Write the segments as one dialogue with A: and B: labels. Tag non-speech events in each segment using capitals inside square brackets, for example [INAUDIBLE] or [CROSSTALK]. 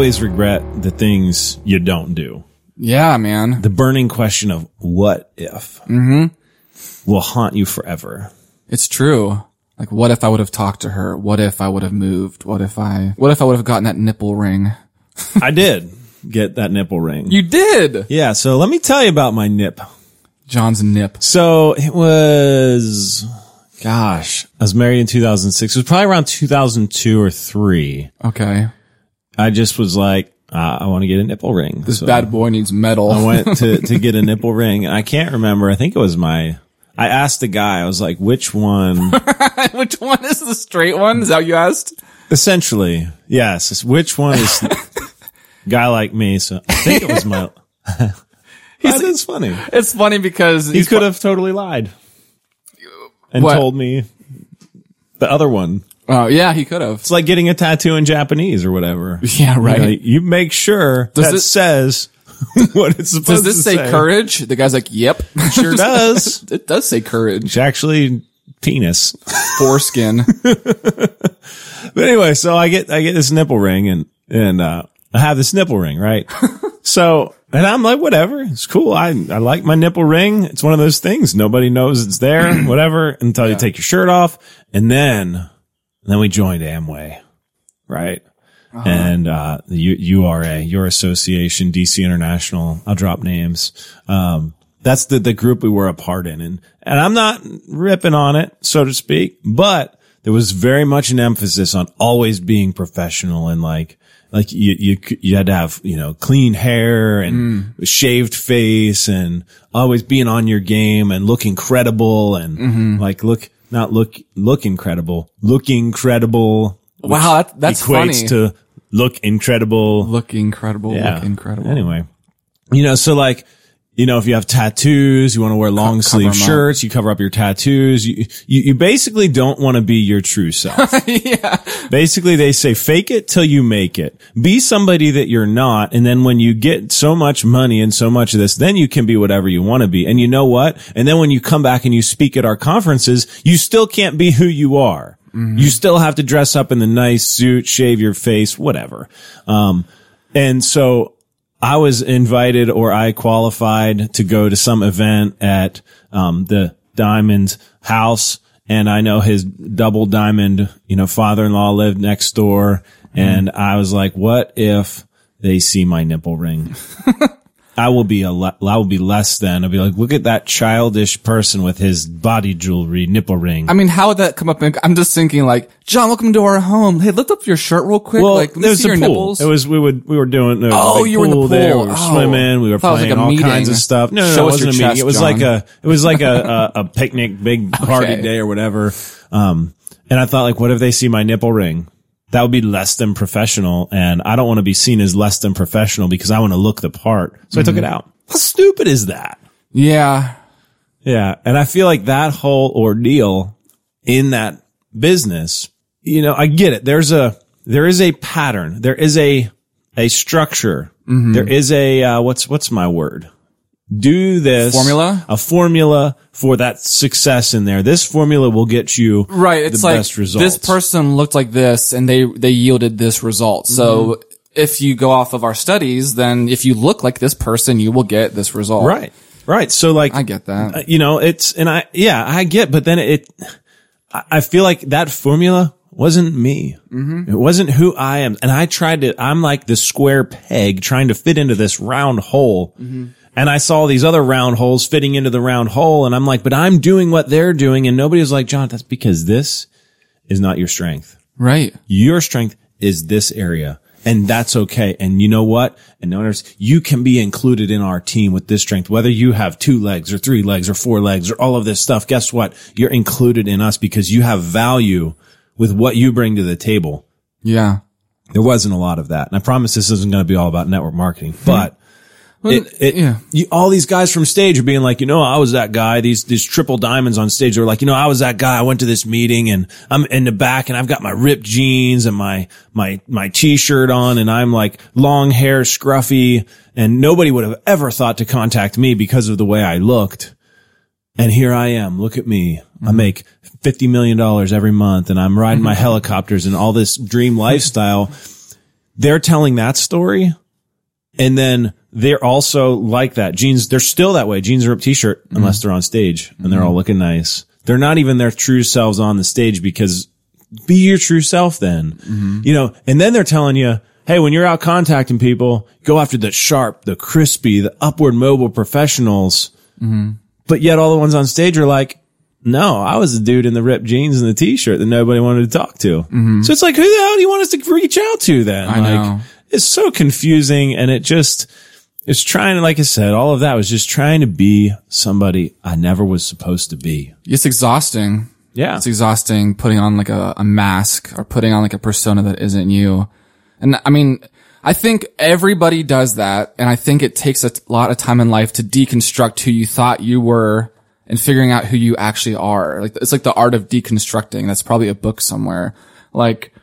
A: always regret the things you don't do.
B: Yeah, man.
A: The burning question of what if mm-hmm. will haunt you forever.
B: It's true. Like, what if I would have talked to her? What if I would have moved? What if I, what if I would have gotten that nipple ring? [LAUGHS]
A: I did get that nipple ring.
B: You did!
A: yeah, so let me tell you about my nip.
B: John's nip.
A: So it was, gosh, I was married in 2006. It was probably around 2002 or three.
B: Okay.
A: I just was like, uh, I want to get a nipple ring.
B: This
A: So
B: bad boy needs metal.
A: I went to, [LAUGHS] to get a nipple ring. I can't remember. I think it was my, I asked the guy, I was like, which one? [LAUGHS]
B: Which one is the straight one? Is that what you asked?
A: Essentially, yes. Which one is [LAUGHS] guy like me? So I think it was my, that's funny.
B: It's funny because
A: He could have totally lied and
B: What?
A: told me the other one.
B: Oh, yeah, he could have.
A: It's like getting a tattoo in Japanese or whatever. [LAUGHS]
B: Yeah,
A: You,
B: right.
A: know, you make sure
B: Does
A: that
B: it-
A: says [LAUGHS] what it's supposed to say.
B: Does this say,
A: say.
B: courage? The guy's like, yep. [LAUGHS]
A: Sure does.
B: it does say courage.
A: It's actually penis.
B: Foreskin.
A: But anyway, so I get I get this nipple ring and and uh I have this nipple ring, right? so and I'm like, whatever, it's cool. I I like my nipple ring. It's one of those things nobody knows it's there, [CLEARS THROAT] whatever, until you take your shirt off, and then then we joined Amway, right? And uh the U- URA, your association, DC International. I'll drop names. Um, that's the the group we were a part in, and and I'm not ripping on it, so to speak, but there was very much an emphasis on always being professional and like like you you you had to have you know clean hair and shaved face and always being on your game and looking credible and like look not look look incredible look incredible.
B: wow, that, that's
A: equates
B: funny.
A: to look incredible
B: look incredible. Look incredible.
A: Anyway, you know, so like, you know, if you have tattoos, you want to wear long
B: sleeve
A: sleeve
B: 'em up.
A: shirts, you cover up your tattoos. You, you, you basically don't want to be your true self. [LAUGHS]
B: yeah.
A: basically, they say fake it till you make it. Be somebody that you're not. And then when you get so much money and so much of this, then you can be whatever you want to be. And you know what? And then when you come back and you speak at our conferences, you still can't be who you are. You still have to dress up in the nice suit, shave your face, whatever. Um, and so I was invited or I qualified to go to some event at um, the Diamond house. And I know his double diamond, you know, father-in-law lived next door. And I was like, what if they see my nipple ring? [LAUGHS] I will be a le- I will be less than. I'll be like, look at that childish person with his body jewelry nipple ring.
B: I mean, how would that come up? In, I'm just thinking like, John, welcome to our home. Hey, lift up your shirt real quick.
A: Well,
B: like, let me
A: there
B: see your
A: a pool.
B: nipples.
A: It was we would we were doing. There was
B: Oh, you were in the
A: pool there.
B: pool.
A: We were
B: Oh.
A: swimming. We were
B: Thought it was
A: playing
B: like a
A: all
B: meeting.
A: kinds of stuff. No, no,
B: Show
A: no it
B: us
A: wasn't a
B: your
A: meeting.
B: chest,
A: it was
B: John.
A: like a it was like a a, [LAUGHS] a picnic, big party
B: Okay.
A: day or whatever. Um, and I thought like, what if they see my nipple ring? That would be less than professional, and I don't want to be seen as less than professional because I want to look the part. So I took it
B: Mm-hmm.
A: out. How stupid is that?
B: yeah.
A: Yeah. And I feel like that whole ordeal in that business, you know, I get it. There's a, there is a pattern. There is a, a structure.
B: Mm-hmm.
A: There is a, uh, what's, what's my word? Do this
B: Formula?
A: a formula for that success in there. This formula will get you
B: Right. It's
A: the
B: like
A: best results.
B: this person looked like this and they, they yielded this result. So
A: Mm-hmm.
B: if you go off of our studies, then if you look like this person, you will get this result.
A: Right. Right. So like,
B: I get that.
A: uh, you know, it's, and I, yeah, I get, but then it, I I feel like that formula wasn't me. It wasn't who I am. And I tried to, I'm like the square peg trying to fit into this round hole. And I saw these other round holes fitting into the round hole. And I'm like, but I'm doing what they're doing. And nobody was like, John, that's because this is not your strength.
B: Right.
A: Your strength is this area. And that's okay. And you know what? And notice you can be included in our team with this strength, whether you have two legs or three legs or four legs or all of this stuff. Guess what? You're included in us because you have value with what you bring to the table.
B: Yeah.
A: There wasn't a lot of that. And I promise this isn't going to be all about network marketing, but it, it,
B: yeah.
A: you, all these guys from stage are being like, you know, I was that guy. These these triple diamonds on stage are like, you know, I was that guy. I went to this meeting and I'm in the back and I've got my ripped jeans and my my my t-shirt on and I'm like long hair, scruffy, and nobody would have ever thought to contact me because of the way I looked. And here I am. Look at me. I mm-hmm. make $50 million every month and I'm riding my mm-hmm. helicopters and all this dream lifestyle. [LAUGHS] They're telling that story. And then they're also like that. Jeans, they're still that way. Jeans are up t-shirt unless mm-hmm. they're on stage and they're mm-hmm. all looking nice. They're not even their true selves on the stage because be your true self then, mm-hmm. you know, and then they're telling you, Hey, when you're out contacting people, go after the sharp, the crispy, the upward mobile professionals. But yet all the ones on stage are like, no, I was the dude in the ripped jeans and the t-shirt that nobody wanted to talk to. So it's like, who the hell do you want us to reach out to then?
B: I
A: like,
B: know.
A: it's so confusing and it just, it's trying to, like I said, all of that was just trying to be somebody I never was supposed to be.
B: It's exhausting.
A: Yeah.
B: It's exhausting putting on like a, a mask or putting on like a persona that isn't you. And I mean, I think everybody does that. And I think it takes a lot of time in life to deconstruct who you thought you were and figuring out who you actually are. Like, it's like the art of deconstructing. That's probably a book somewhere. Like,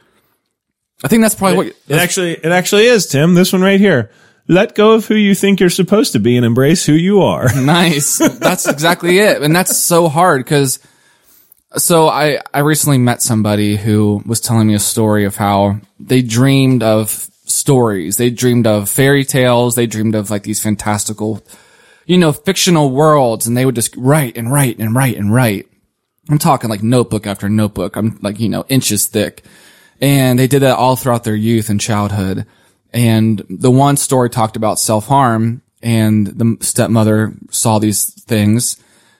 B: I think that's probably what,
A: It actually, it actually is, Tim. This one right here. Let go of who you think you're supposed to be and embrace who you are. [LAUGHS]
B: nice. That's exactly it. And that's so hard because so I, I recently met somebody who was telling me a story of how they dreamed of stories. They dreamed of fairy tales. They dreamed of like these fantastical, you know, fictional worlds and they would just write and write and write and write. I'm talking like notebook after notebook. I'm like, you know, inches thick. And they did that all throughout their youth and childhood. And the one story talked about self-harm and the stepmother saw these things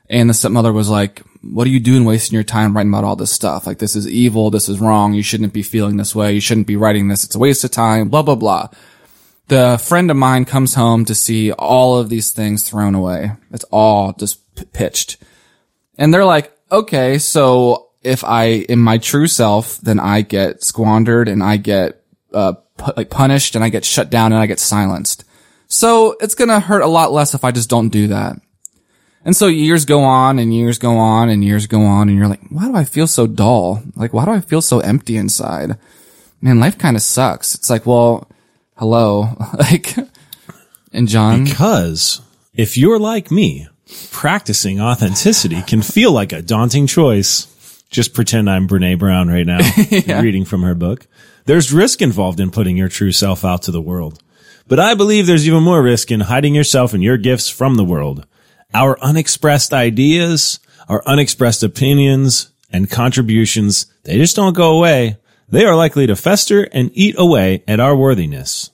B: and the stepmother was like, what are you doing wasting your time writing about all this stuff? Like, this is evil. This is wrong. You shouldn't be feeling this way. You shouldn't be writing this. It's a waste of time, blah, blah, blah. The friend of mine comes home to see all of these things thrown away. It's all just p- pitched. And they're like, okay, so if I am my true self, then I get squandered and I get, uh, pu- like punished and I get shut down and I get silenced. So it's going to hurt a lot less if I just don't do that. And so years go on and years go on and years go on and you're like, why do I feel so dull? Like, why do I feel so empty inside? Man, life kind of sucks. It's like, well, hello. [LAUGHS] like, and John,
A: Because if you're like me, practicing authenticity can feel like a daunting choice. Just pretend I'm Brene Brown right now, [LAUGHS] reading from her book. There's risk involved in putting your true self out to the world. But I believe there's even more risk in hiding yourself and your gifts from the world. Our unexpressed ideas, our unexpressed opinions and contributions, they just don't go away. They are likely to fester and eat away at our worthiness.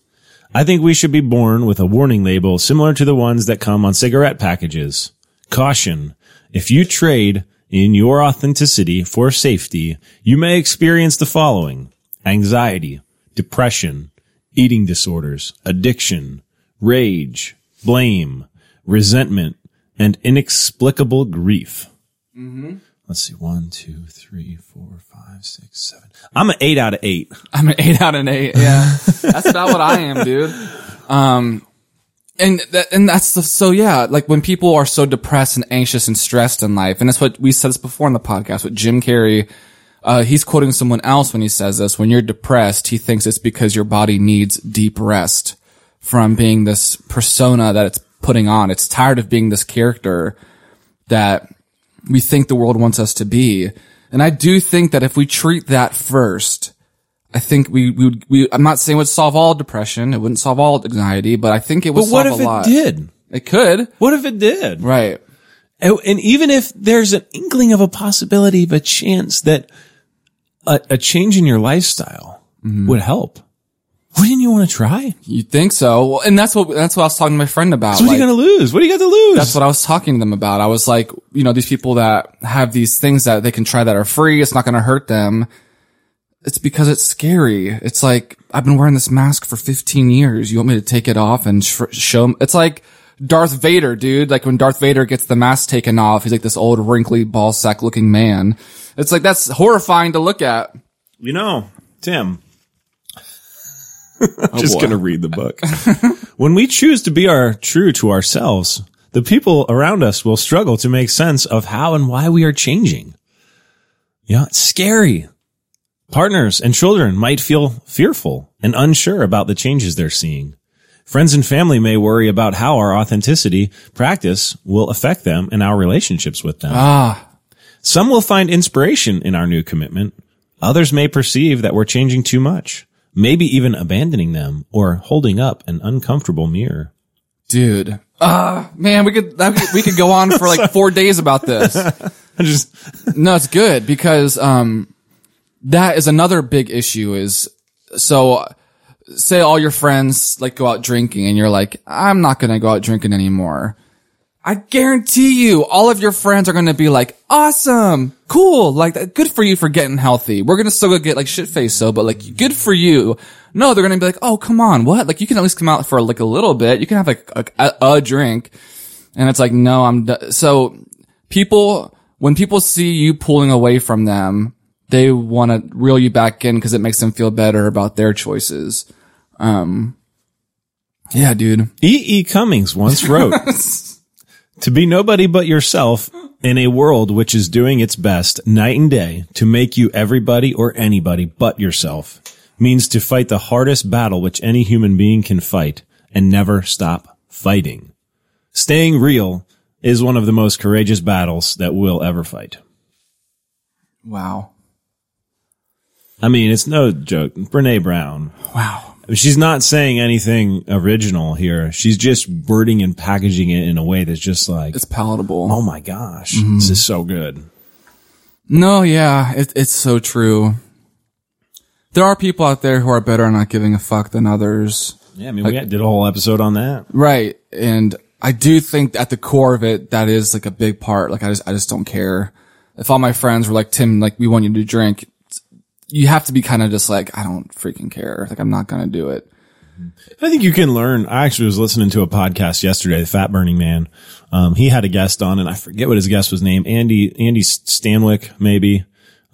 A: I think we should be born with a warning label similar to the ones that come on cigarette packages. Caution. If you trade in your authenticity for safety, you may experience the following. Anxiety, depression, eating disorders, addiction, rage, blame, resentment, and inexplicable grief. Let's see. One, two, three, four, five, six, seven. I'm an eight out of eight.
B: I'm an eight out of eight. Yeah. [LAUGHS] that's about what I am, dude. Um, and that, and that's the, so yeah, like when people are so depressed and anxious and stressed in life, and that's what we said this before in the podcast with Jim Carrey. Uh, he's quoting someone else when he says this. When you're depressed, he thinks it's because your body needs deep rest from being this persona that it's putting on. It's tired of being this character that we think the world wants us to be. And I do think that if we treat that first, I think we, we would, we, I'm not saying it would solve all depression. It wouldn't solve all anxiety, but I think it would
A: But what
B: solve
A: if
B: a lot.
A: it did?
B: It could.
A: What if it did?
B: Right.
A: And, and even if there's an inkling of a possibility of a chance that a, a change in your lifestyle mm-hmm. would help, wouldn't you want to try?
B: You think so? Well, and that's what, that's what I was talking to my friend about.
A: So what are you going to lose? What do you got to lose?
B: that's what I was talking to them about. I was like, you know, these people that have these things that they can try that are free. It's not going to hurt them. It's because it's scary. It's like, I've been wearing this mask for 15 years. You want me to take it off and sh- show 'em- It's like Darth Vader, dude. Like when Darth Vader gets the mask taken off, he's like this old wrinkly ball sack looking man. It's like, that's horrifying to look at.
A: you know, Tim. I'm [LAUGHS] just
B: boy.
A: to read the book. [LAUGHS] when we choose to be our true to ourselves, the people around us will struggle to make sense of how and why we are changing. Yeah, it's scary. Partners and children might feel fearful and unsure about the changes they're seeing. Friends and family may worry about how our authenticity practice will affect them and our relationships with them.
B: Ah,
A: Some will find inspiration in our new commitment. Others may perceive that we're changing too much, maybe even abandoning them or holding up an uncomfortable mirror.
B: dude. Ah, man, we could, that, we could go on for like [LAUGHS] four days about this. [LAUGHS]
A: I just,
B: No, it's good because, um, that is another big issue is, so say all your friends like go out drinking and you're like, I'm not going to go out drinking anymore. I guarantee you all of your friends are going to be like, awesome, cool, like good for you for getting healthy. We're going to still go get like shit faced so, but like good for you. No, they're going to be like, oh, come on, what? Like you can at least come out for like a little bit. You can have like a, a, a drink. And it's like, no, I'm, do-. so people, when people see you pulling away from them, they want to reel you back in because it makes them feel better about their choices. Um, yeah, dude.
A: E. E. Cummings once wrote, [LAUGHS] to be nobody but yourself in a world which is doing its best night and day to make you everybody or anybody but yourself means to fight the hardest battle which any human being can fight and never stop fighting. Staying real is one of the most courageous battles that we'll ever fight.
B: Wow.
A: I mean, it's no joke. Brene Brown.
B: Wow.
A: She's not saying anything original here. She's just wording and packaging it in a way that's just like,
B: It's palatable.
A: oh my gosh, mm-hmm. this is so good.
B: No, yeah, it, it's so true. There are people out there who are better at not giving a fuck than others.
A: Yeah, I mean, we did a whole episode on that.
B: Right. And I do think at the core of it, that is like a big part. Like I just, I just don't care. If all my friends were like, Tim, like we want you to drink, you have to be kind of just like, I don't freaking care. Like I'm not going to do it.
A: I think you can learn. I actually was listening to a podcast yesterday, the Fat Burning Man. Um, he had a guest on, and I forget what his guest was named. Andy Andy Stanwick, maybe.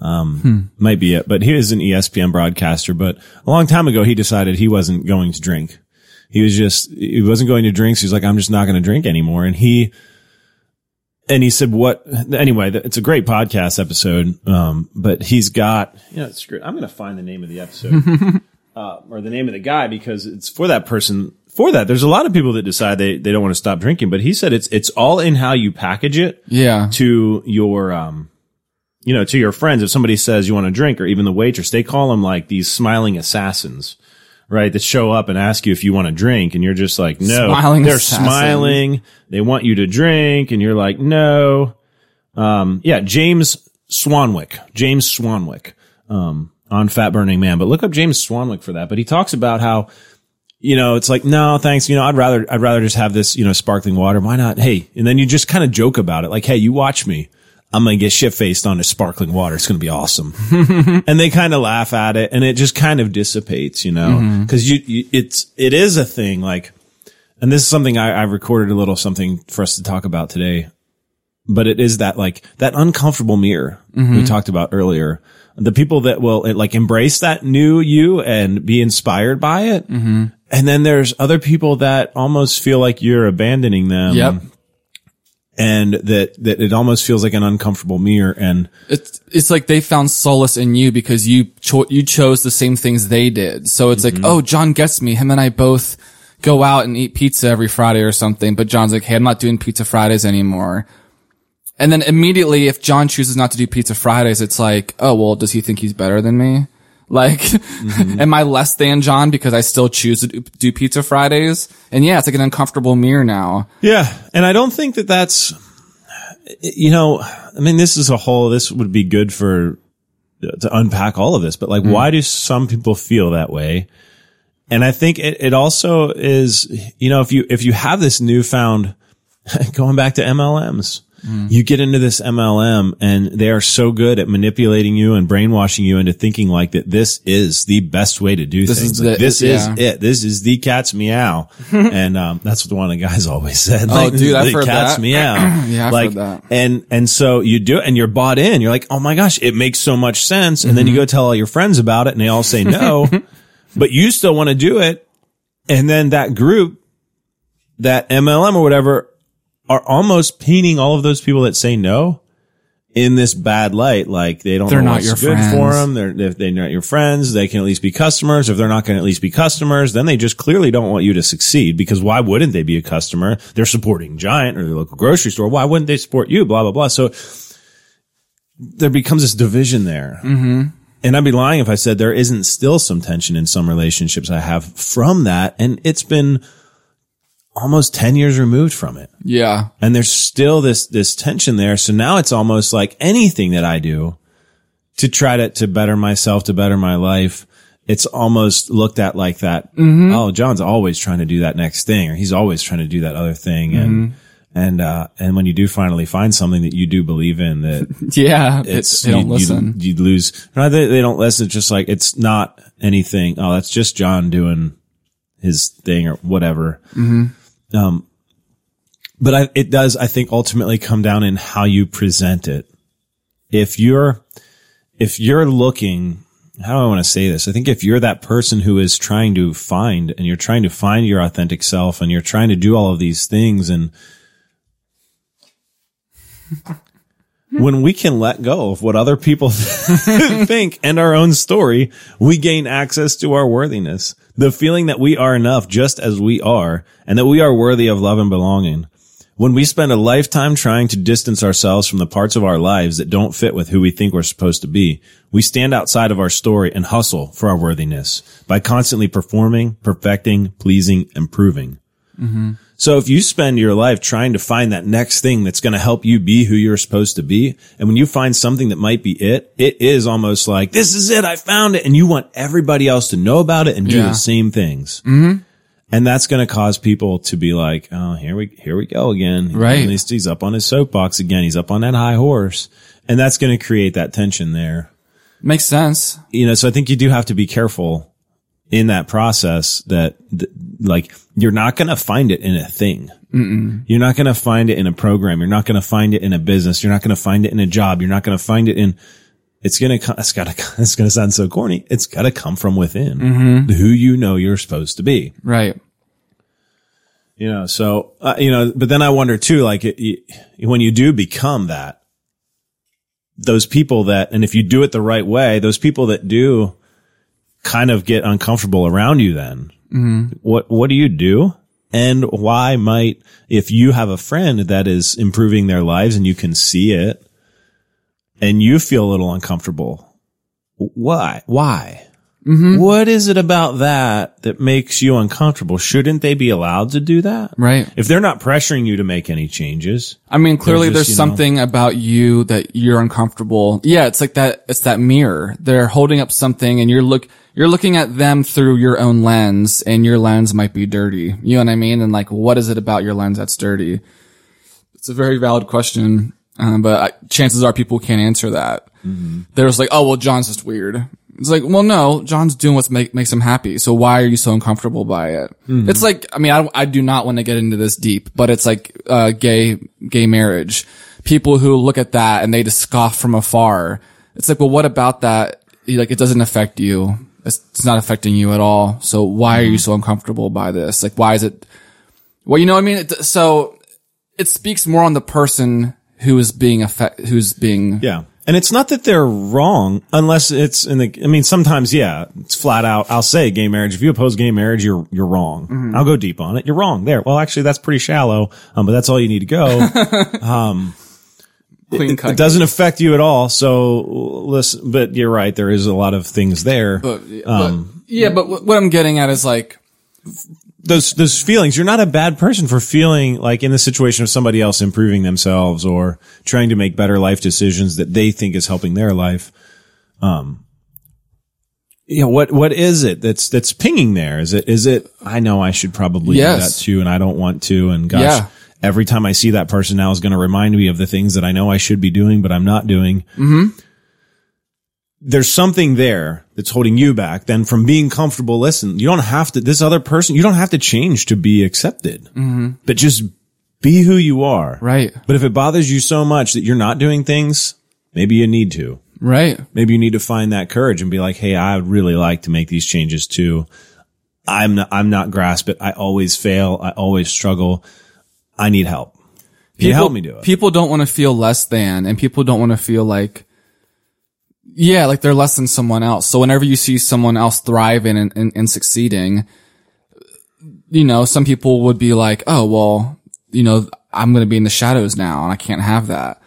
A: Um, might be it, but he is an ESPN broadcaster. But a long time ago, he decided he wasn't going to drink. He was just he wasn't going to drink. So he's like, I'm just not going to drink anymore. And he and he said, "What?" Anyway, it's a great podcast episode. Um, but he's got you know. I'm going to find the name of the episode [LAUGHS] uh, or the name of the guy because it's for that person. For that, there's a lot of people that decide they, they don't want to stop drinking, but he said it's it's all in how you package it
B: Yeah.
A: to your um, you know, to your friends. If somebody says you want to drink, or even the waitress, they call them like these smiling assassins, right? That show up and ask you if you want to drink, and you're just like, no.
B: Smiling
A: They're
B: assassin.
A: smiling. They want you to drink, and you're like, no. Um, yeah, James Swanwick, James Swanwick, um, on Fat Burning Man. But look up James Swanwick for that. But he talks about how, you know, it's like, no, thanks. You know, I'd rather, I'd rather just have this, you know, sparkling water. Why not? Hey, and then you just kind of joke about it. Like, hey, you watch me. I'm going to get shit faced on this sparkling water. It's going to be awesome. [LAUGHS] and they kind of laugh at it and it just kind of dissipates, you know, mm-hmm. cause you, you, it's, it is a thing like, and this is something I, I recorded a little something for us to talk about today, but it is that like that uncomfortable mirror we mm-hmm. talked about earlier. The people that will like embrace that new you and be inspired by it. Mm-hmm. And then there's other people that almost feel like you're abandoning them.
B: Yep.
A: And that, that it almost feels like an uncomfortable mirror. And
B: It's, it's like they found solace in you because you cho- you chose the same things they did. So it's like, mm-hmm. oh, John gets me. Him and I both go out and eat pizza every Friday or something. But John's like, hey, I'm not doing pizza Fridays anymore. And then immediately, if John chooses not to do pizza Fridays, it's like, oh, well, does he think he's better than me? Like, mm-hmm. [LAUGHS] am I less than John because I still choose to do- do pizza Fridays? And yeah, it's like an uncomfortable mirror now.
A: Yeah. And I don't think that that's, you know, I mean, this is a whole, this would be good for, to unpack all of this, but like, mm-hmm. why do some people feel that way? And I think it, it also is, you know, if you, if you have this newfound, [LAUGHS] going back to MLMs, you get into this MLM and they are so good at manipulating you and brainwashing you into thinking like that this is the best way to do
B: This
A: things.
B: is
A: Like,
B: the-
A: this
B: yeah.
A: is it. This is the cat's meow. [LAUGHS] and, um, that's what one of the guys always said.
B: Oh,
A: Like,
B: dude, I've
A: the
B: heard
A: cat's
B: that.
A: meow. [CLEARS THROAT]
B: Yeah, I've
A: like,
B: that.
A: and, and so you do it and you're bought in. You're like, oh my gosh, it makes so much sense. And then
B: Mm-hmm.
A: you go tell all your friends about it and they all say no, [LAUGHS] but you still want to do it. And then that group, that MLM or whatever are almost painting all of those people that say no in this bad light. Like they don't
B: They're
A: know
B: not your
A: good
B: friends.
A: for them. They're, if they're not your friends, they can at least be customers. If they're not going to at least be customers, then they just clearly don't want you to succeed because why wouldn't they be a customer? They're supporting Giant or the local grocery store. Why wouldn't they support you? Blah, blah, blah. So there becomes this division there. Mm-hmm. And I'd be lying if I said there isn't still some tension in some relationships I have from that. And it's been almost 10 years removed from it.
B: Yeah.
A: And there's still this, this tension there. So now it's almost like anything that I do to try to, to better myself, to better my life. It's almost looked at like that. Mm-hmm. Oh, John's always trying to do that next thing or he's always trying to do that other thing. And, mm-hmm. and, uh, and when you do finally find something that you do believe in that [LAUGHS]
B: Yeah.
A: it's,
B: they don't
A: you,
B: listen.
A: You, you lose. No, they, they don't listen. It's just like, it's not anything. Oh, that's just John doing his thing or whatever. Mm-hmm. Um, but I, it does, I think, ultimately come down in how you present it. If you're, if you're looking, how do I want to say this? I think if you're that person who is trying to find and you're trying to find your authentic self and you're trying to do all of these things and [LAUGHS] when we can let go of what other people [LAUGHS] think and our own story, we gain access to our worthiness. The feeling that we are enough just as we are and that we are worthy of love and belonging. When we spend a lifetime trying to distance ourselves from the parts of our lives that don't fit with who we think we're supposed to be, we stand outside of our story and hustle for our worthiness by constantly performing, perfecting, pleasing, and proving. Mm-hmm. So if you spend your life trying to find that next thing that's going to help you be who you're supposed to be, and when you find something that might be it, it is almost like, this is it. I found it. And you want everybody else to know about it and do
B: Yeah.
A: the same things. Mm-hmm. And that's going to cause people to be like, oh, here we, here we go again.
B: Right.
A: At least he's up on his soapbox again. He's up on that high horse. And that's going to create that tension there
B: Makes sense.
A: you know, so I think you do have to be careful in that process that, th- like, you're not going to find it in a thing. Mm-mm. You're not going to find it in a program. You're not going to find it in a business. You're not going to find it in a job. You're not going to find it in, it's going to, it's got to, [LAUGHS] it's going to sound so corny. It's got to come from within who you know you're supposed to be.
B: Right.
A: You know, so, uh, you know, but then I wonder too, like, it, you, when you do become that, those people that, and if you do it the right way, those people that do kind of get uncomfortable around you then, mm-hmm. what, what do you do? And why might, if you have a friend that is improving their lives and you can see it and you feel a little uncomfortable, why? Why? What is it about that that makes you uncomfortable? Shouldn't they be allowed to do that?
B: Right.
A: If they're not pressuring you to make any changes.
B: I mean, clearly
A: just,
B: there's
A: you know-
B: something about you that you're uncomfortable. Yeah, it's like that. It's that mirror. They're holding up something, and you're look you're looking at them through your own lens, and your lens might be dirty. You know what I mean? And like, what is it about your lens that's dirty? It's a very valid question, uh, but I, chances are people can't answer that. They're just like, oh well, John's just weird. It's like, well, no, John's doing what make, makes him happy. So why are you so uncomfortable by it? It's like, I mean, I, I do not want to get into this deep, but it's like, uh, gay, gay marriage. People who look at that and they just scoff from afar. It's like, well, what about that? Like, it doesn't affect you. It's, it's not affecting you at all. So why are you so uncomfortable by this? Like, why is it? Well, you know what I mean? It, so it speaks more on the person who is being affect, who's being,
A: Yeah. And it's not that they're wrong unless it's in the, I mean, sometimes, yeah, it's flat out. I'll say gay marriage. If you oppose gay marriage, you're, you're wrong. I'll go deep on it. You're wrong there. Well, actually, that's pretty shallow. Um, but that's all you need to go. [LAUGHS]
B: um, clean cut.
A: it doesn't affect you at all. So listen, but you're right. There is a lot of things there.
B: But, but yeah, but what I'm getting at is like,
A: those those feelings. You're not a bad person for feeling like in the situation of somebody else improving themselves or trying to make better life decisions that they think is helping their life. Um you know what what is it that's that's pinging there? Is it is it i know i should probably do
B: Yes.
A: that too and i don't want to and gosh
B: Yeah.
A: every time i see that person now is going to remind me of the things that i know i should be doing but i'm not doing there's something there that's holding you back then from being comfortable. Listen, you don't have to, this other person, you don't have to change to be accepted, mm-hmm. but just be who you are.
B: right,
A: But if it bothers you so much that you're not doing things, maybe you need to.
B: right.
A: Maybe you need to find that courage and be like, Hey, I would really like to make these changes too. I'm not, I'm not grasp it. I always fail. I always struggle. I need help. you help me do it.
B: People don't want to feel less than, and people don't want to feel like, yeah, like they're less than someone else. So whenever you see someone else thriving and, and, and succeeding, you know, some people would be like, oh, well, you know, I'm going to be in the shadows now and I can't have that.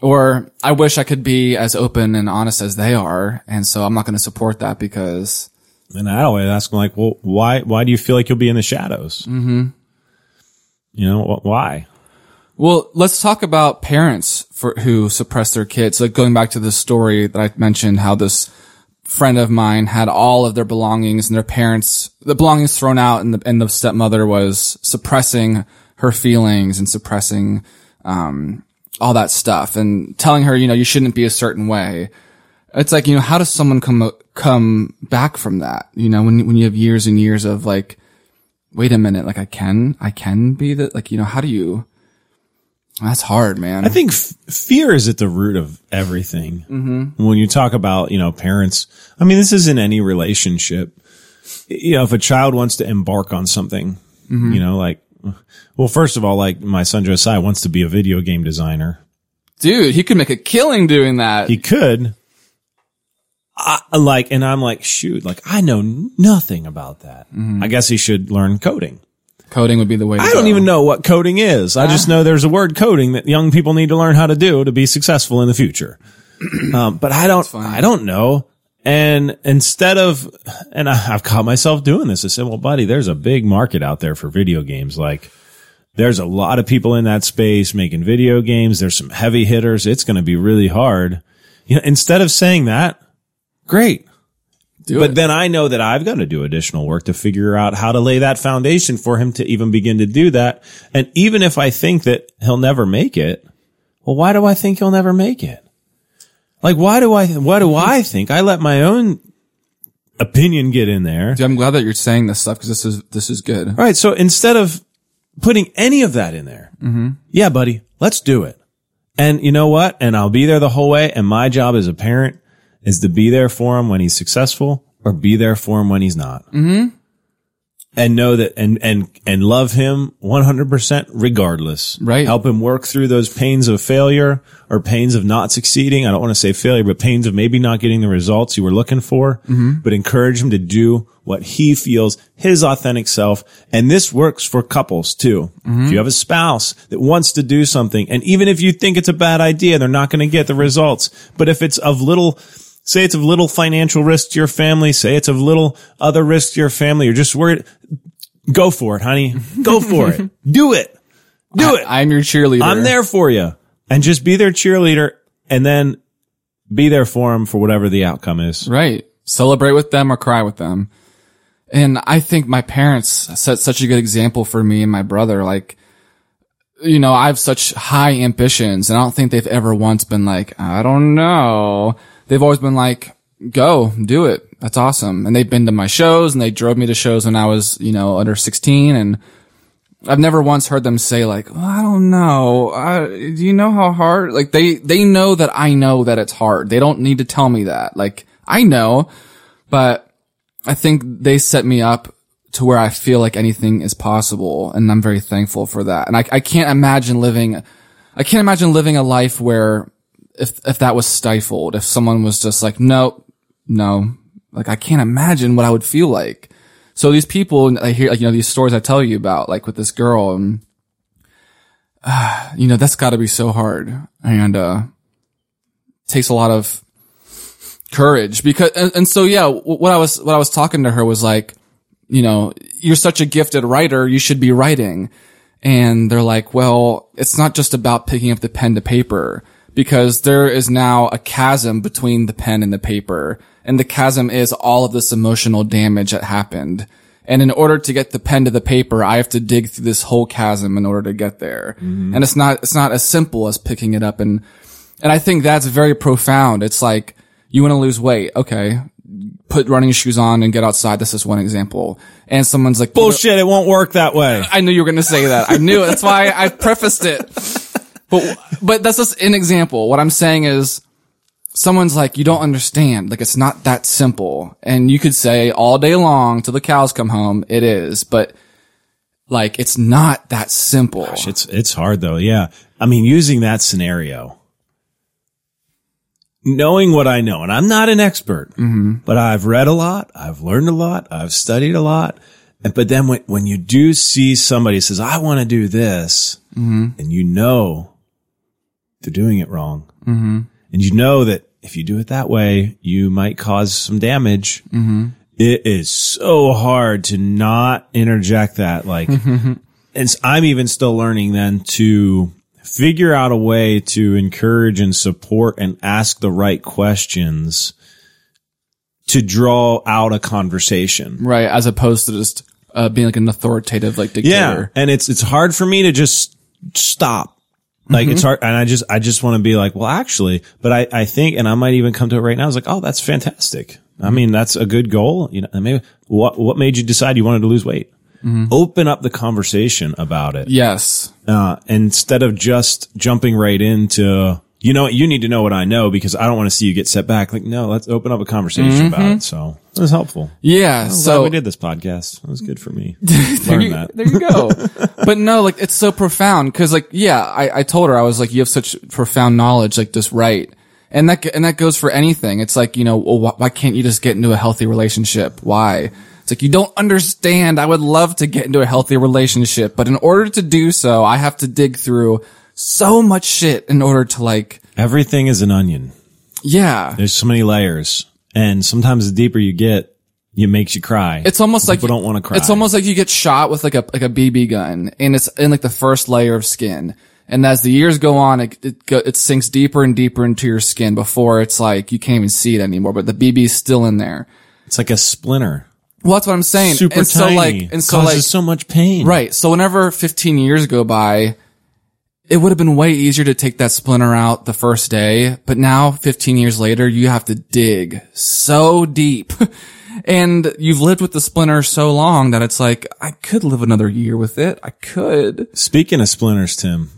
B: Or I wish I could be as open and honest as they are. And so I'm not going to support that because
A: And I always ask them like, well, why, why do you feel like you'll be in the shadows? Mm-hmm. You know, wh- why?
B: Well, let's talk about parents for who suppress their kids. Like going back to the story that I mentioned, how this friend of mine had all of their belongings and their parents, the belongings thrown out, and the and the stepmother was suppressing her feelings and suppressing um, all that stuff and telling her, you know, you shouldn't be a certain way. It's like, you know, how does someone come come back from that? You know, when when you have years and years of like, wait a minute, like I can I can be that, like you know, how do you? That's hard, man.
A: I think f- fear is at the root of everything. Mm-hmm. When you talk about, you know, parents, I mean, this is in any relationship. You know, if a child wants to embark on something, you know, like, well, first of all, like my son Josiah wants to be a video game designer.
B: dude, he could make a killing doing that.
A: He could. I, like, and I'm like, shoot, like I know nothing about that. I guess he should learn coding.
B: Coding would be the way. To
A: I don't even know what coding is. I just know there's a word coding that young people need to learn how to do to be successful in the future. [CLEARS THROAT] um, but I don't, I don't know. And instead of, and I, I've caught myself doing this. I said, well, buddy, there's a big market out there for video games. Like there's a lot of people in that space making video games. There's some heavy hitters. It's going to be really hard. You know, instead of saying that, great.
B: Do
A: But
B: it.
A: then I know that I've got to do additional work to figure out how to lay that foundation for him to even begin to do that. And even if I think that he'll never make it, well, why do I think he'll never make it? Like, why do I, why do I think I let my own opinion get in there?
B: Dude, I'm glad that you're saying this stuff because this is this is good.
A: All right. So instead of putting any of that in there, mm-hmm. yeah, buddy, let's do it. And you know what? And I'll be there the whole way. And my job as a parent is to be there for him when he's successful or be there for him when he's not. Mm-hmm. And know that and, and, and love him 100% regardless.
B: Right.
A: Help him work through those pains of failure or pains of not succeeding. I don't want to say failure, but pains of maybe not getting the results you were looking for, but encourage him to do what he feels his authentic self. And this works for couples too. If you have a spouse that wants to do something, and even if you think it's a bad idea, they're not going to get the results. But if it's of little, say it's of little financial risk to your family, say it's of little other risk to your family, you're just worried, go for it, honey. Go for it. [LAUGHS] Do it. Do it.
B: I'm your cheerleader.
A: I'm there for you. And just be their cheerleader and then be there for them for whatever the outcome is.
B: Right. Celebrate with them or cry with them. And I think my parents set such a good example for me and my brother. Like, you know, I have such high ambitions and I don't think they've ever once been like, I don't know. They've always been like, go, do it. That's awesome. And they've been to my shows and they drove me to shows when I was, you know, under 16 and I've never once heard them say like, well, I don't know. Uh, do you know how hard? Like they, they know that I know that it's hard. They don't need to tell me that. Like I know, but I think they set me up to where I feel like anything is possible. And I'm very thankful for that. And I, I can't imagine living, I can't imagine living a life where if, if that was stifled, if someone was just like, no, no, like I can't imagine what I would feel like. So these people, I hear, like, you know, these stories I tell you about, like with this girl and, uh, [SIGHS] you know, that's gotta be so hard. And, uh, takes a lot of courage because, and, and so yeah, what I was, what I was talking to her was like, you know, you're such a gifted writer, you should be writing. And they're like, well, it's not just about picking up the pen to paper because there is now a chasm between the pen and the paper. And the chasm is all of this emotional damage that happened. And in order to get the pen to the paper, I have to dig through this whole chasm in order to get there. Mm-hmm. And it's not, it's not as simple as picking it up. And, and I think that's very profound. It's like, you want to lose weight. Okay. Put running shoes on and get outside. This is one example. And someone's like,
A: Bullshit. It won't work that way.
B: I knew you were going to say that. I knew it. That's why I prefaced it. But, but that's just an example. What I'm saying is someone's like, you don't understand. Like it's not that simple. And you could say all day long till the cows come home. It is, but like it's not that simple.
A: It's, it's hard though. Yeah. I mean, using that scenario, knowing what I know, and I'm not an expert, mm-hmm. but I've read a lot, I've learned a lot, I've studied a lot. And, but then when, when you do see somebody says, I want to do this, mm-hmm. and you know they're doing it wrong. Mm-hmm. And you know that if you do it that way, you might cause some damage. Mm-hmm. It is so hard to not interject that. Like, mm-hmm. and I'm even still learning then to figure out a way to encourage and support and ask the right questions to draw out a conversation.
B: Right. As opposed to just uh, being like an authoritative like dictator.
A: Yeah. And it's, it's hard for me to just stop. Like it's mm-hmm. hard. And I just, I just want to be like, well, actually, but I, I think, and I might even come to it right now. I was like, oh, that's fantastic. I mm-hmm. mean, that's a good goal. You know, maybe what, what made you decide you wanted to lose weight? Mm-hmm. Open up the conversation about it.
B: Yes.
A: Uh, instead of just jumping right into, you know, you need to know what I know because I don't want to see you get set back. Like, no, let's open up a conversation about mm-hmm. it. So it was helpful.
B: Yeah.
A: I'm
B: so
A: we did this podcast. It was good for me. [LAUGHS]
B: there you, there you go. [LAUGHS] but no, like it's so profound because like yeah, I, I told her I was like you have such profound knowledge, like just right, and that and that goes for anything. It's like you know well, wh- why can't you just get into a healthy relationship? Why? It's like you don't understand. I would love to get into a healthy relationship, but in order to do so, I have to dig through so much shit in order to like
A: Everything is an onion.
B: yeah.
A: There's so many layers. And sometimes the deeper you get, it makes you cry.
B: It's almost like
A: People don't wanna cry.
B: It's almost like you get shot with like a like a BB gun, and it's in like the first layer of skin. And as the years go on, it it, go, it sinks deeper and deeper into your skin before it's like you can't even see it anymore. But the BB's still in there.
A: it's like a splinter.
B: Well, that's what I'm saying.
A: Super
B: and
A: tiny.
B: so like, and so
A: causes
B: like,
A: so much pain.
B: right. So whenever 15 years go by, it would have been way easier to take that splinter out the first day. But now, 15 years later, you have to dig so deep. [LAUGHS] And you've lived with the splinter so long that it's like, I could live another year with it. I could.
A: Speaking of splinters, Tim,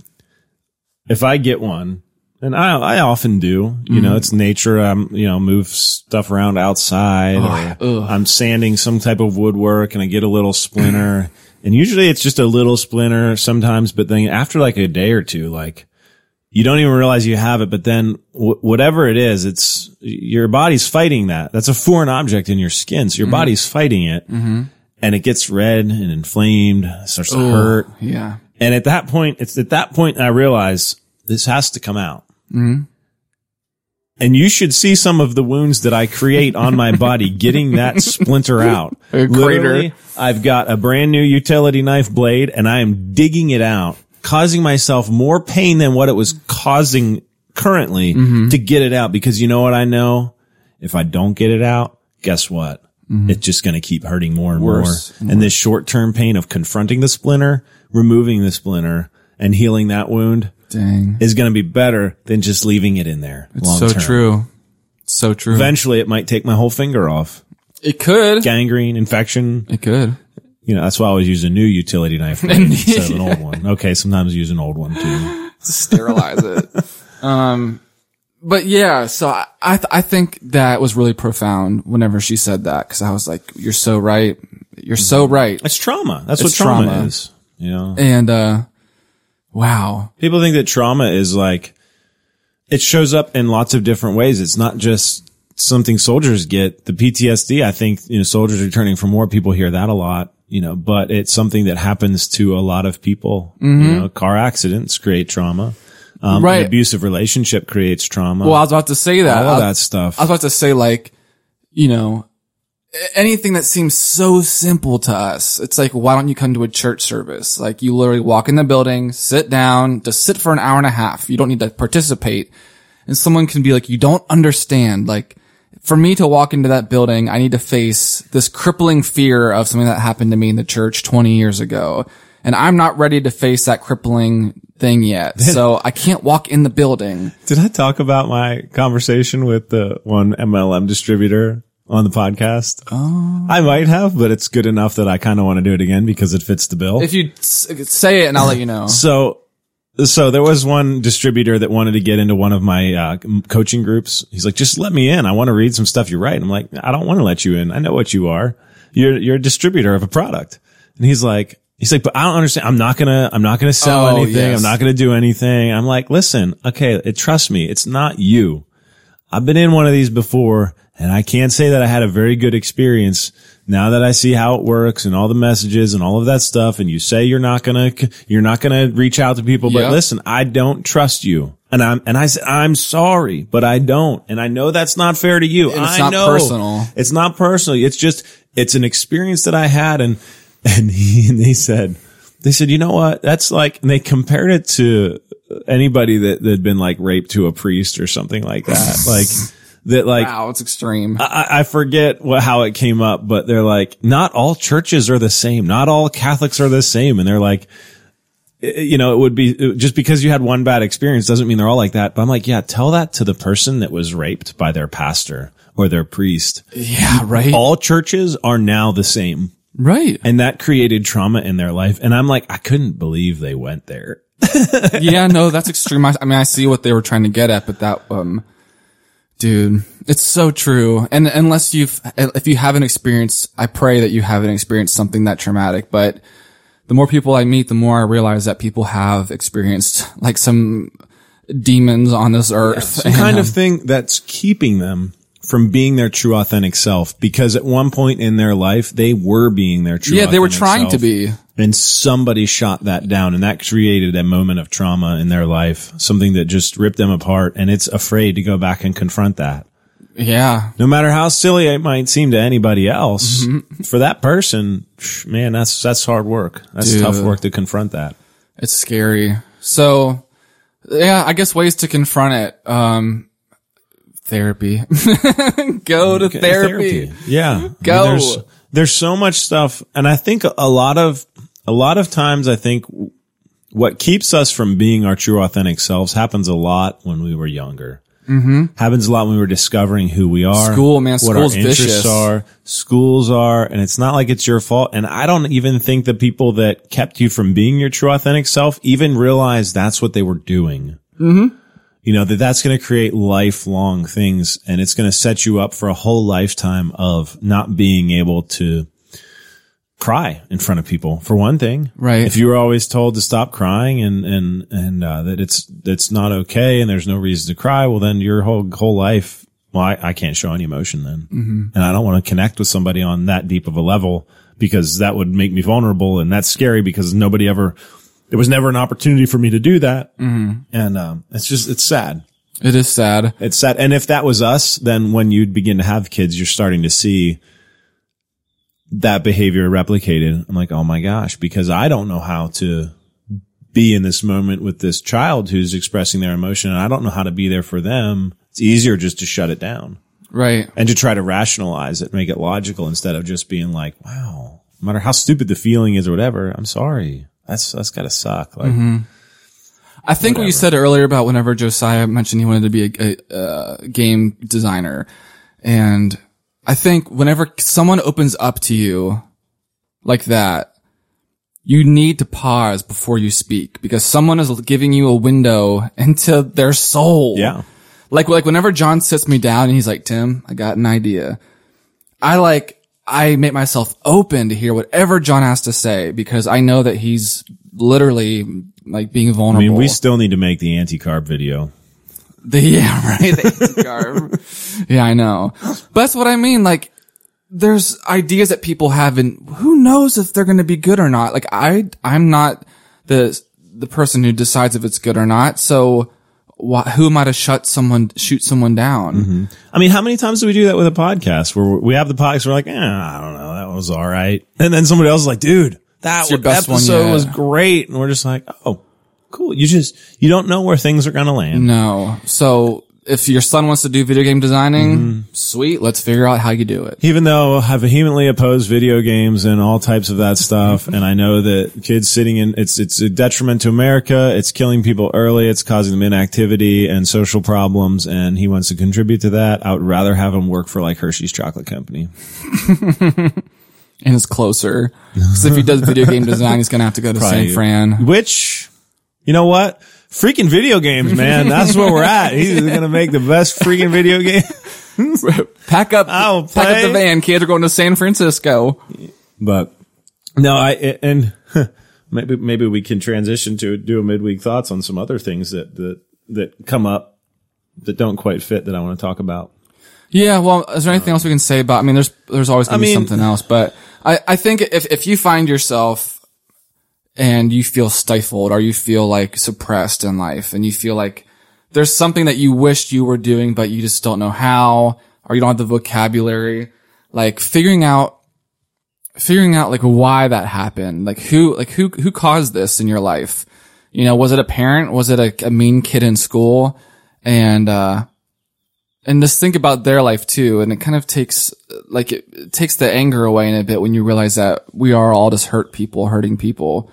A: if I get one, and I I often do, you
B: Mm-hmm.
A: know, it's nature. I'm you know move stuff around outside, or I'm sanding some type of woodwork, and I get a little splinter. [CLEARS THROAT] and usually it's just a little splinter sometimes, but then after like a day or two, like you don't even realize you have it. But then w- whatever it is, it's your body's fighting that. That's a foreign object in your skin, so your mm-hmm. body's fighting it. Mm-hmm. And it gets red and inflamed, starts to hurt.
B: Yeah.
A: And at that point, it's at that point I realize this has to come out. Mm-hmm. And you should see some of the wounds that I create on my body getting that splinter out. [LAUGHS] Literally, I've got a brand new utility knife blade and I am digging it out, causing myself more pain than what it was causing currently mm-hmm. to get it out. Because you know what I know? If I don't get it out, guess what? Mm-hmm. It's just going to keep hurting more and
B: Worse
A: more. And this short term pain of confronting the splinter, removing the splinter and healing that wound
B: Dang.
A: is going to be better than just leaving it in there. It's long
B: so
A: term.
B: true. So true.
A: Eventually it might take my whole finger off.
B: it could.
A: Gangrene, infection.
B: It could.
A: You know, that's why I always use a new utility knife [LAUGHS] instead of an old one. Okay. Sometimes use an old one too. [LAUGHS]
B: to sterilize it. Um, but yeah, so I, I, th- I think that was really profound whenever she said that. Cause I was like, you're so right. You're so right.
A: It's trauma. That's
B: It's
A: what trauma,
B: trauma.
A: is. You know,
B: And, uh, wow.
A: people think that trauma is like, it shows up in lots of different ways. It's not just something soldiers get. The PTSD, I think, you know, soldiers returning from war, people hear that a lot, you know, but it's something that happens to a lot of people. You know, car accidents create trauma. Um,
B: Right.
A: An abusive relationship creates trauma.
B: Well, I was about to say that.
A: all
B: I,
A: that stuff.
B: I was about to say like, you know, anything that seems so simple to us. It's like, why don't you come to a church service? Like you literally walk in the building, sit down, just sit for an hour and a half. You don't need to participate. And someone can be like, you don't understand. Like for me to walk into that building, I need to face this crippling fear of something that happened to me in the church 20 years ago. And I'm not ready to face that crippling thing yet. [LAUGHS] So I can't walk in the building.
A: Did I talk about my conversation with the one MLM distributor on the podcast? Oh. I might have, but it's good enough that I kind of want to do it again because it fits the bill.
B: If you s- say it and I'll let you know.
A: so, so there was one distributor that wanted to get into one of my uh, coaching groups. He's like, just let me in. I want to read some stuff you write. I'm like, I don't want to let you in. I know what you are. You're, you're a distributor of a product. And he's like, He's like, but I don't understand. I'm not gonna, I'm not gonna sell
B: Oh,
A: anything.
B: yes.
A: I'm not gonna do anything. I'm like, listen, okay, it, trust me, it's not you. I've been in one of these before and I can't say that I had a very good experience. Now that I see how it works and all the messages and all of that stuff and you say you're not gonna, you're not gonna reach out to people, but
B: Yep.
A: listen, I don't trust you. And I'm, and I said, I'm sorry, but I don't. And I know that's not fair to you.
B: And it's
A: I
B: not
A: know.
B: personal.
A: It's not personal. It's just, it's an experience that I had. And, [LAUGHS] and he, and they said, they said, you know what? That's like, and they compared it to anybody that, that had been like raped to a priest or something like that. like, [LAUGHS] that like,
B: Wow, it's extreme.
A: I, I forget what, how it came up, but they're like, not all churches are the same. Not all Catholics are the same. And they're like, eh, you know, it would be just because you had one bad experience doesn't mean they're all like that. But I'm like, yeah, tell that to the person that was raped by their pastor or their priest.
B: yeah, right.
A: All churches are now the same.
B: right.
A: And that created trauma in their life. And I'm like, I couldn't believe they went there. [LAUGHS]
B: yeah, no, that's extreme. I, I mean, I see what they were trying to get at, but that, um, dude, it's so true. And unless you've, if you haven't experienced, I pray that you haven't experienced something that traumatic, but the more people I meet, the more I realize that people have experienced like some demons on this earth.
A: Some kind [LAUGHS] of thing that's keeping them from being their true authentic self because at one point in their life they were being their true
B: yeah, they were trying to be.
A: and somebody shot that down and that created a moment of trauma in their life something that just ripped them apart and it's afraid to go back and confront that
B: Yeah.
A: no matter how silly it might seem to anybody else for that person man that's that's hard work that's
B: Dude.
A: tough work to confront that
B: It's scary. So, yeah, I guess ways to confront it. Um, therapy. [LAUGHS] Go to therapy.
A: Yeah. I mean,
B: Go.
A: there's, there's so much stuff. And I think a lot of, a lot of times I think what keeps us from being our true authentic selves happens a lot when we were younger. Mm-hmm. Happens a lot when we were discovering who we are.
B: School, man,
A: What
B: school's
A: our interests
B: vicious.
A: are. Schools are. And it's not like it's your fault. And I don't even think the people that kept you from being your true authentic self even realized that's what they were doing you know, that that's going to create lifelong things and it's going to set you up for a whole lifetime of not being able to cry in front of people for one thing.
B: Right.
A: If you were always told to stop crying and, and, and, uh, that it's, it's not okay and there's no reason to cry, well, then your whole, whole life, well, I, I can't show any emotion then. And I don't want to connect with somebody on that deep of a level because that would make me vulnerable and that's scary because nobody ever, there was never an opportunity for me to do that. And, um, it's just, it's sad.
B: It is sad.
A: It's sad. And if that was us, then when you'd begin to have kids, you're starting to see that behavior replicated. I'm like, oh my gosh, because I don't know how to be in this moment with this child who's expressing their emotion. And I don't know how to be there for them. It's easier just to shut it down
B: Right.
A: and to try to rationalize it, make it logical instead of just being like, wow, no matter how stupid the feeling is or whatever, I'm sorry. That's, that's gotta suck. Like,
B: I think what you said earlier about whenever Josiah mentioned he wanted to be a, a, uh game designer, and I think whenever someone opens up to you like that, you need to pause before you speak because someone is giving you a window [LAUGHS] into their soul.
A: yeah.
B: Like, like whenever John sits me down and he's like, Tim, I got an idea. I like, I make myself open to hear whatever John has to say because I know that he's literally like being vulnerable.
A: I mean, we still need to make the anti-carb video.
B: The, [LAUGHS] yeah, right. The garb. [LAUGHS] yeah, I know. But that's what I mean. Like, there's ideas that people have and who knows if they're going to be good or not. Like, I, I'm not the, the person who decides if it's good or not. So why, who am I to shut someone, shoot someone down?
A: I mean, how many times do we do that with a podcast where we have the podcast? We're like, eh, I don't know. That was all right. And then somebody else is like, dude, that
B: your best one
A: episode
B: yet.
A: was great. And we're just like, oh, cool. You just, you don't know where things are going to land.
B: No. So if your son wants to do video game designing, mm-hmm. sweet. Let's figure out how you do it.
A: Even though I vehemently oppose video games and all types of that stuff, and I know that kids sitting in it's it's a detriment to America. It's killing people early. It's causing them inactivity and social problems. And he wants to contribute to that. I would rather have him work for like Hershey's Chocolate Company. [LAUGHS]
B: And it's closer. Because if he does video game design, he's going to have to go to [LAUGHS]
A: Probably.
B: San Fran.
A: Which, you know what? Freaking video games, man. That's where we're at. He's [LAUGHS] going to make the best freaking video game. [LAUGHS]
B: Pack up,
A: I'll
B: pack up the van. Kids are going to San Francisco.
A: But no, I, and maybe maybe we can transition to do a midweek thoughts on some other things that that that come up that don't quite fit that I want to talk about.
B: Yeah, well, is there anything else we can say about? I mean, there's there's always going to be
A: mean-
B: something else, but I I think if if you find yourself and you feel stifled or you feel like suppressed in life and you feel like there's something that you wished you were doing but you just don't know how or you don't have the vocabulary, like figuring out figuring out like why that happened, like who like who who caused this in your life. You know, was it a parent? Was it a, a mean kid in school? And uh and just think about their life too. And it kind of takes, like, it, it takes the anger away in a bit when you realize that we are all just hurt people, hurting people.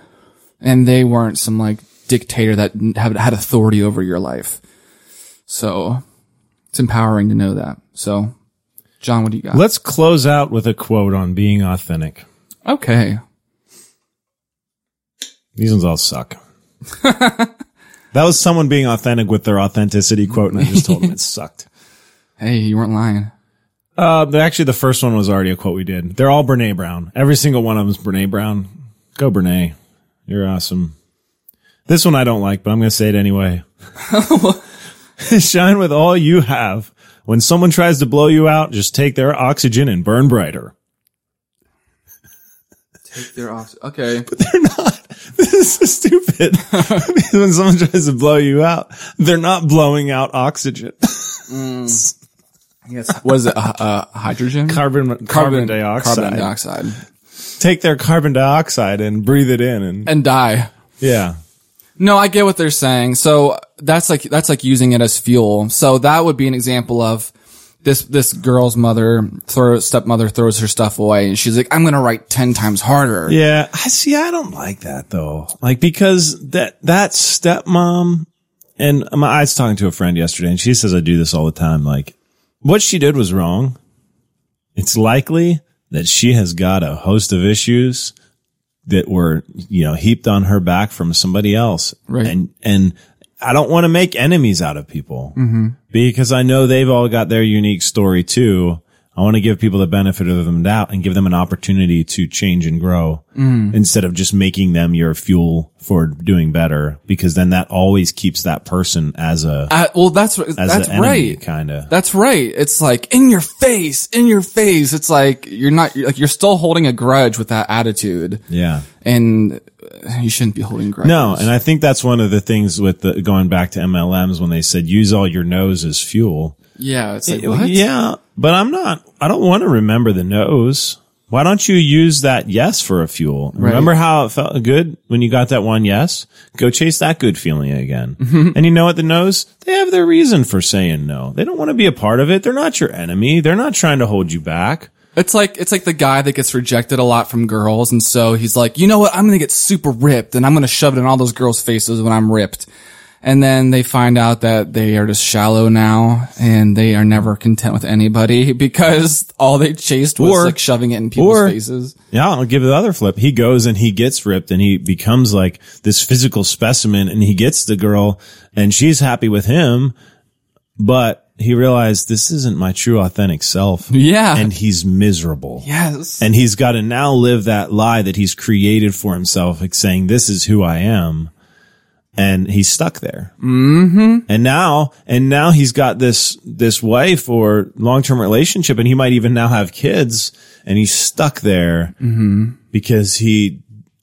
B: And they weren't some like dictator that had, had authority over your life. So it's empowering to know that. So, John, what do you got?
A: Let's close out with a quote on being authentic.
B: okay.
A: These ones all suck. [LAUGHS] that was someone being authentic with their authenticity quote, and I just told them it sucked.
B: Hey, you weren't lying.
A: Uh, actually, the first one was already a quote we did. They're all Brene Brown. Every single one of them is Brene Brown. Go Brene. You're awesome. This one I don't like, but I'm going to say it anyway. [LAUGHS] [LAUGHS] Shine with all you have. When someone tries to blow you out, just take their oxygen and burn brighter.
B: Take their off. Okay. [LAUGHS]
A: But they're not. This is stupid. When someone tries to blow you out, they're not blowing out oxygen.
B: Yes. Was it uh, uh, hydrogen?
A: Carbon, carbon, dioxide.
B: Carbon dioxide.
A: Take their carbon dioxide and breathe it in and
B: And die.
A: yeah.
B: No, I get what they're saying. So that's like that's like using it as fuel. So that would be an example of this this girl's mother throw stepmother throws her stuff away and she's like, I'm gonna write ten times harder.
A: Yeah, I see. I don't like that though. Like because that that stepmom, and my, I was talking to a friend yesterday, and she says I do this all the time. Like what she did was wrong. It's likely that she has got a host of issues that were you know heaped on her back from somebody else,
B: Right.
A: And and I don't want to make enemies out of people mm-hmm. because I know they've all got their unique story too. I want to give people the benefit of the doubt and give them an opportunity to change and grow instead of just making them your fuel for doing better because then that always keeps that person as a,
B: Uh, well, that's that's right.
A: kind of.
B: That's right. It's like in your face, in your face. It's like you're not like you're still holding a grudge with that attitude,
A: Yeah.
B: and uh, you shouldn't be holding grudges.
A: No, and I think that's one of the things with the going back to MLMs when they said use all your noes as fuel.
B: Yeah, it's like what?
A: Yeah, but I'm not. I don't want to remember the noes. Why don't you use that yes for a fuel? Remember how it felt good when you got that one yes? Go chase that good feeling again. [LAUGHS]
B: Mm-hmm.
A: And you know what? The noes, they have their reason for saying no. They don't want to be a part of it. They're not your enemy. They're not trying to hold you back.
B: It's like it's like the guy that gets rejected a lot from girls, and so he's like, you know what? I'm gonna get super ripped, and I'm gonna shove it in all those girls' faces when I'm ripped. And then they find out that they are just shallow now, and they are never content with anybody [LAUGHS] because all they chased was
A: Or-
B: like shoving it in people's
A: or-
B: faces.
A: Yeah, I'll give it the other flip. He goes and he gets ripped and he becomes like this physical specimen and he gets the girl and she's happy with him, but he realized this isn't my true authentic self.
B: Yeah.
A: And he's miserable.
B: Yes.
A: And he's got to now live that lie that he's created for himself, like saying, this is who I am. And he's stuck there. Mm-hmm. And now, and now he's got this, this wife or long-term relationship and he might even now have kids and he's stuck there because he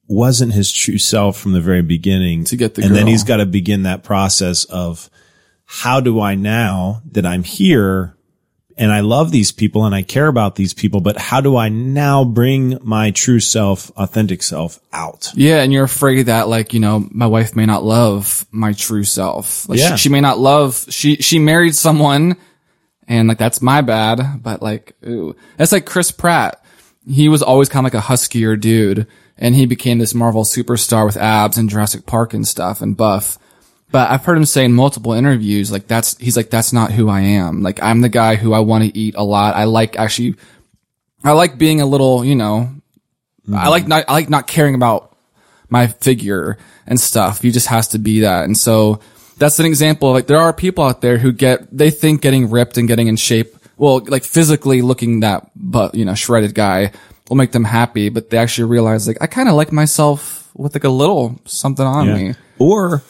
A: wasn't his true self from the very beginning
B: To get the
A: and then he's got to begin that process of how do I now that I'm here and I love these people and I care about these people, but how do I now bring my true self, authentic self out?
B: Yeah, and you're afraid that like, you know, my wife may not love my true self. Like
A: Yeah.
B: she, she may not love she she married someone and like that's my bad, but like ooh. That's like Chris Pratt. He was always kind of like a huskier dude and he became this Marvel superstar with abs and Jurassic Park and stuff and buff. But I've heard him say in multiple interviews, like that's, he's like, that's not who I am. Like I'm the guy who I want to eat a lot. I like actually, I like being a little, you know, I like not, I like not caring about my figure and stuff. He just has to be that. And so that's an example. Like there are people out there who get, they think getting ripped and getting in shape, well, like physically looking that, but you know, shredded guy will make them happy, but they actually realize like, I kind of like myself with like a little something on
A: Yeah.
B: me.
A: Or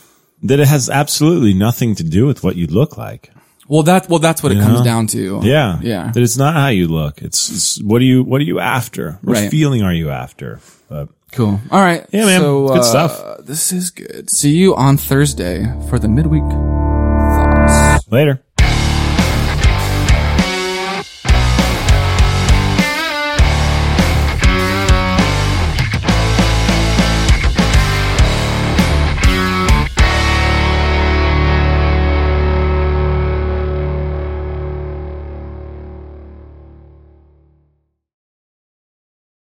A: that it has absolutely nothing to do with what you look like.
B: Well, that well, that's what it comes
A: know?
B: down to.
A: Yeah.
B: yeah.
A: That it's not how you look. It's, it's what are you, what are you after? What
B: Right.
A: feeling are you after? But
B: Cool. All right.
A: Yeah, man.
B: So,
A: Good
B: uh,
A: stuff.
B: This is good. See you on Thursday for the midweek thoughts.
A: later.